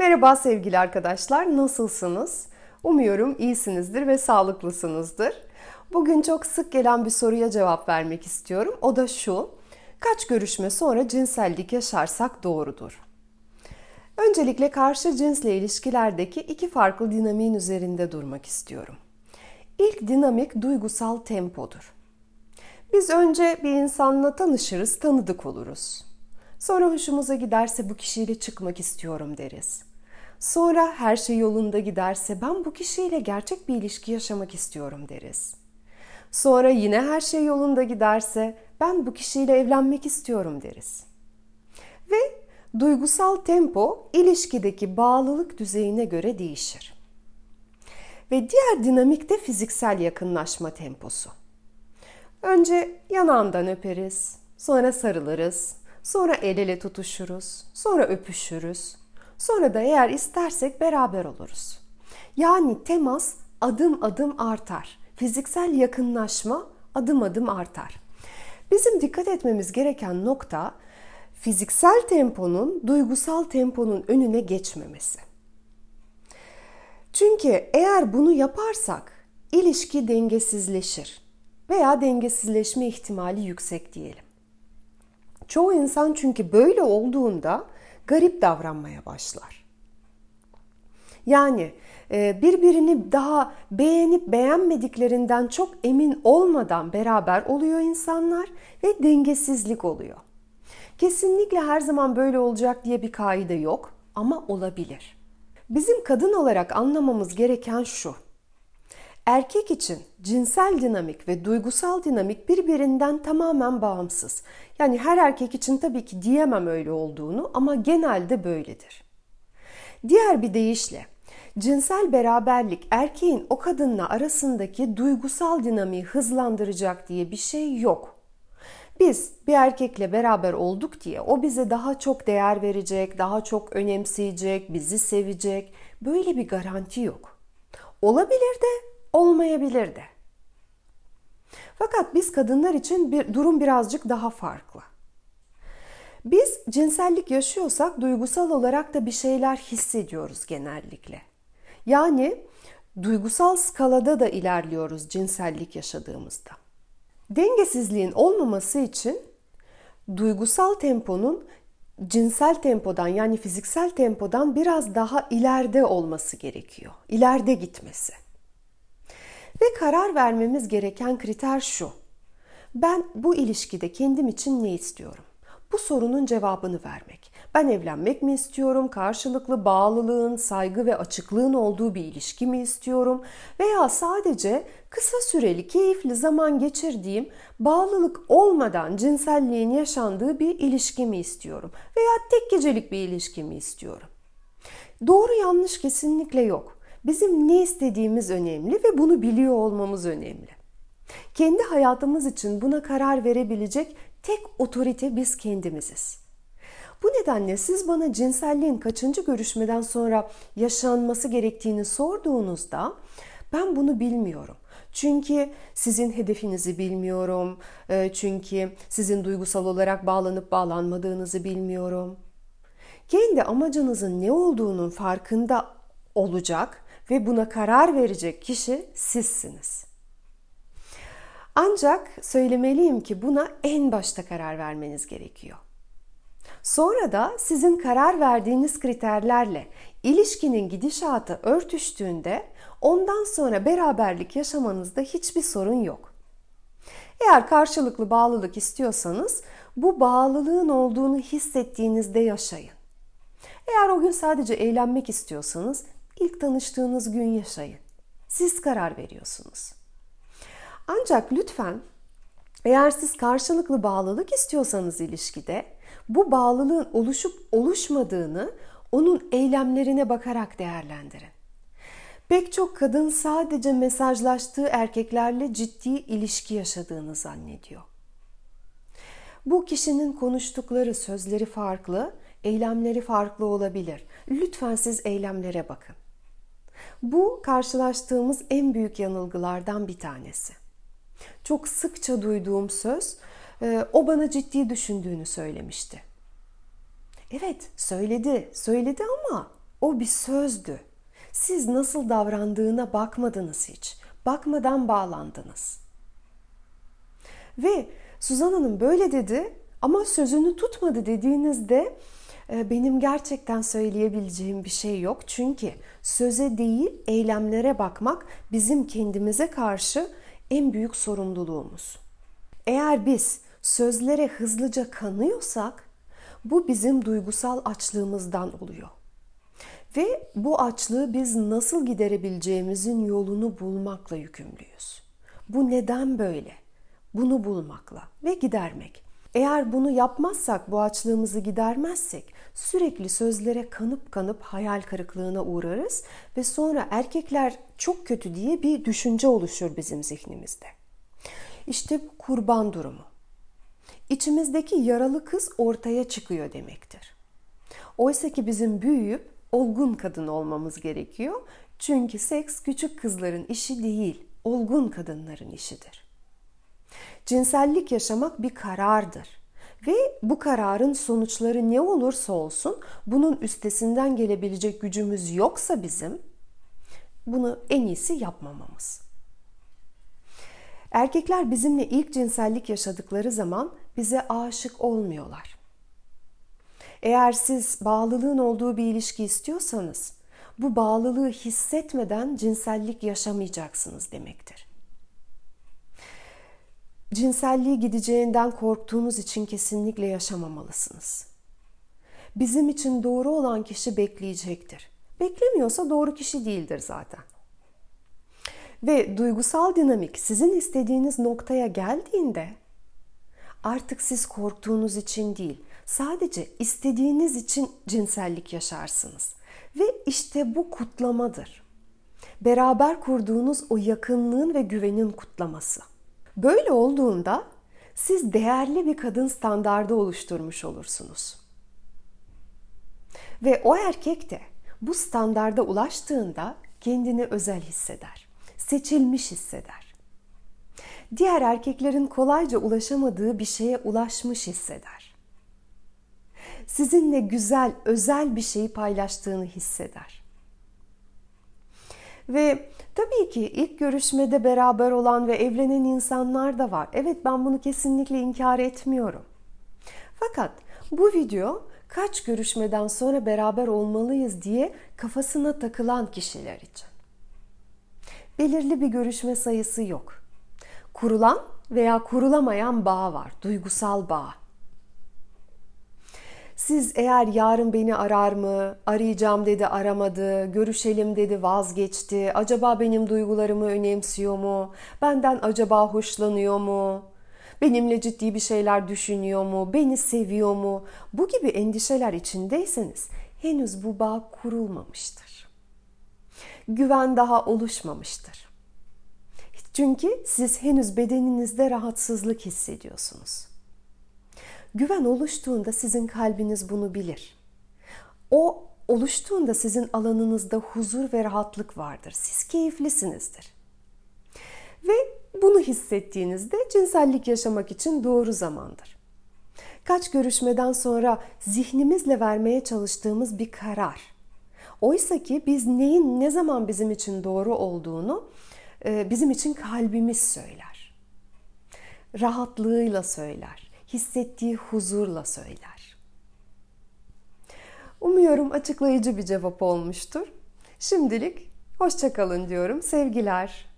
Merhaba sevgili arkadaşlar, nasılsınız? Umuyorum iyisinizdir ve sağlıklısınızdır. Bugün çok sık gelen bir soruya cevap vermek istiyorum. O da şu. Kaç görüşme sonra cinsellik yaşarsak doğrudur? Öncelikle karşı cinsle ilişkilerdeki iki farklı dinamiğin üzerinde durmak istiyorum. İlk dinamik duygusal tempodur. Biz önce bir insanla tanışırız, tanıdık oluruz. Sonra hoşumuza giderse bu kişiyle çıkmak istiyorum deriz. Sonra her şey yolunda giderse ben bu kişiyle gerçek bir ilişki yaşamak istiyorum deriz. Sonra yine her şey yolunda giderse ben bu kişiyle evlenmek istiyorum deriz. Ve duygusal tempo ilişkideki bağlılık düzeyine göre değişir. Ve diğer dinamik de fiziksel yakınlaşma temposu. Önce yanağından öperiz, sonra sarılırız, sonra el ele tutuşuruz, sonra öpüşürüz, sonra da eğer istersek beraber oluruz. Yani temas adım adım artar. Fiziksel yakınlaşma adım adım artar. Bizim dikkat etmemiz gereken nokta fiziksel temponun duygusal temponun önüne geçmemesi. Çünkü eğer bunu yaparsak ilişki dengesizleşir veya dengesizleşme ihtimali yüksek diyelim. Çoğu insan çünkü böyle olduğunda garip davranmaya başlar. Yani e, birbirini daha beğenip beğenmediklerinden çok emin olmadan beraber oluyor insanlar ve dengesizlik oluyor. Kesinlikle her zaman böyle olacak diye bir kaide yok ama olabilir. Bizim kadın olarak anlamamız gereken şu. Erkek için cinsel dinamik ve duygusal dinamik birbirinden tamamen bağımsız. Yani her erkek için tabii ki diyemem öyle olduğunu ama genelde böyledir. Diğer bir deyişle cinsel beraberlik erkeğin o kadınla arasındaki duygusal dinamiği hızlandıracak diye bir şey yok. Biz bir erkekle beraber olduk diye o bize daha çok değer verecek, daha çok önemseyecek, bizi sevecek. Böyle bir garanti yok. Olabilir de, olmayabilir de. Fakat biz kadınlar için bir durum birazcık daha farklı. Biz cinsellik yaşıyorsak duygusal olarak da bir şeyler hissediyoruz genellikle. Yani duygusal skalada da ilerliyoruz cinsellik yaşadığımızda. Dengesizliğin olmaması için duygusal temponun cinsel tempodan yani fiziksel tempodan biraz daha ileride olması gerekiyor. İleride gitmesi. Ve karar vermemiz gereken kriter şu. Ben bu ilişkide kendim için ne istiyorum? Bu sorunun cevabını vermek. Ben evlenmek mi istiyorum? Karşılıklı bağlılığın, saygı ve açıklığın olduğu bir ilişki mi istiyorum? Veya sadece kısa süreli, keyifli zaman geçirdiğim, bağlılık olmadan cinselliğin yaşandığı bir ilişki mi istiyorum? Veya tek gecelik bir ilişki mi istiyorum? Doğru yanlış kesinlikle yok. Bizim ne istediğimiz önemli ve bunu biliyor olmamız önemli. Kendi hayatımız için buna karar verebilecek tek otorite biz kendimiziz. Bu nedenle siz bana cinselliğin kaçıncı görüşmeden sonra yaşanması gerektiğini sorduğunuzda ben bunu bilmiyorum. Çünkü sizin hedefinizi bilmiyorum. E, çünkü sizin duygusal olarak bağlanıp bağlanmadığınızı bilmiyorum. Kendi amacınızın ne olduğunun farkında olacak ve buna karar verecek kişi sizsiniz. Ancak söylemeliyim ki buna en başta karar vermeniz gerekiyor. Sonra da sizin karar verdiğiniz kriterlerle ilişkinin gidişatı örtüştüğünde ondan sonra beraberlik yaşamanızda hiçbir sorun yok. Eğer karşılıklı bağlılık istiyorsanız bu bağlılığın olduğunu hissettiğinizde yaşayın. Eğer o gün sadece eğlenmek istiyorsanız ilk tanıştığınız gün yaşayın. Siz karar veriyorsunuz. Ancak lütfen eğer siz karşılıklı bağlılık istiyorsanız ilişkide bu bağlılığın oluşup oluşmadığını onun eylemlerine bakarak değerlendirin. Pek çok kadın sadece mesajlaştığı erkeklerle ciddi ilişki yaşadığını zannediyor. Bu kişinin konuştukları sözleri farklı, eylemleri farklı olabilir. Lütfen siz eylemlere bakın. Bu karşılaştığımız en büyük yanılgılardan bir tanesi. Çok sıkça duyduğum söz, e, o bana ciddi düşündüğünü söylemişti. Evet, söyledi, söyledi ama O bir sözdü. Siz nasıl davrandığına bakmadınız hiç. Bakmadan bağlandınız. Ve Suzan Hanım böyle dedi ama sözünü tutmadı dediğinizde benim gerçekten söyleyebileceğim bir şey yok. Çünkü söze değil eylemlere bakmak bizim kendimize karşı en büyük sorumluluğumuz. Eğer biz sözlere hızlıca kanıyorsak bu bizim duygusal açlığımızdan oluyor. Ve bu açlığı biz nasıl giderebileceğimizin yolunu bulmakla yükümlüyüz. Bu neden böyle? Bunu bulmakla ve gidermek. Eğer bunu yapmazsak, bu açlığımızı gidermezsek sürekli sözlere kanıp kanıp hayal kırıklığına uğrarız ve sonra erkekler çok kötü diye bir düşünce oluşur bizim zihnimizde. İşte bu kurban durumu. İçimizdeki yaralı kız ortaya çıkıyor demektir. Oysa ki bizim büyüyüp olgun kadın olmamız gerekiyor. Çünkü seks küçük kızların işi değil, olgun kadınların işidir. Cinsellik yaşamak bir karardır. Ve bu kararın sonuçları ne olursa olsun bunun üstesinden gelebilecek gücümüz yoksa bizim bunu en iyisi yapmamamız. Erkekler bizimle ilk cinsellik yaşadıkları zaman bize aşık olmuyorlar. Eğer siz bağlılığın olduğu bir ilişki istiyorsanız bu bağlılığı hissetmeden cinsellik yaşamayacaksınız demektir. Cinselliği gideceğinden korktuğunuz için kesinlikle yaşamamalısınız. Bizim için doğru olan kişi bekleyecektir. Beklemiyorsa doğru kişi değildir zaten. Ve duygusal dinamik sizin istediğiniz noktaya geldiğinde artık siz korktuğunuz için değil, sadece istediğiniz için cinsellik yaşarsınız. Ve işte bu kutlamadır. Beraber kurduğunuz o yakınlığın ve güvenin kutlaması. Böyle olduğunda siz değerli bir kadın standardı oluşturmuş olursunuz. Ve o erkek de bu standarda ulaştığında kendini özel hisseder, seçilmiş hisseder. Diğer erkeklerin kolayca ulaşamadığı bir şeye ulaşmış hisseder. Sizinle güzel, özel bir şeyi paylaştığını hisseder. Ve tabii ki ilk görüşmede beraber olan ve evlenen insanlar da var. Evet ben bunu kesinlikle inkar etmiyorum. Fakat bu video kaç görüşmeden sonra beraber olmalıyız diye kafasına takılan kişiler için. Belirli bir görüşme sayısı yok. Kurulan veya kurulamayan bağ var, duygusal bağ. Siz eğer yarın beni arar mı, arayacağım dedi aramadı, görüşelim dedi vazgeçti, acaba benim duygularımı önemsiyor mu, benden acaba hoşlanıyor mu, benimle ciddi bir şeyler düşünüyor mu, beni seviyor mu, bu gibi endişeler içindeyseniz henüz bu bağ kurulmamıştır. Güven daha oluşmamıştır. Çünkü siz henüz bedeninizde rahatsızlık hissediyorsunuz. Güven oluştuğunda sizin kalbiniz bunu bilir. O oluştuğunda sizin alanınızda huzur ve rahatlık vardır. Siz keyiflisinizdir. Ve bunu hissettiğinizde cinsellik yaşamak için doğru zamandır. Kaç görüşmeden sonra zihnimizle vermeye çalıştığımız bir karar. Oysa ki biz neyin ne zaman bizim için doğru olduğunu e, bizim için kalbimiz söyler. Rahatlığıyla söyler hissettiği huzurla söyler. Umuyorum açıklayıcı bir cevap olmuştur. Şimdilik hoşçakalın diyorum. Sevgiler.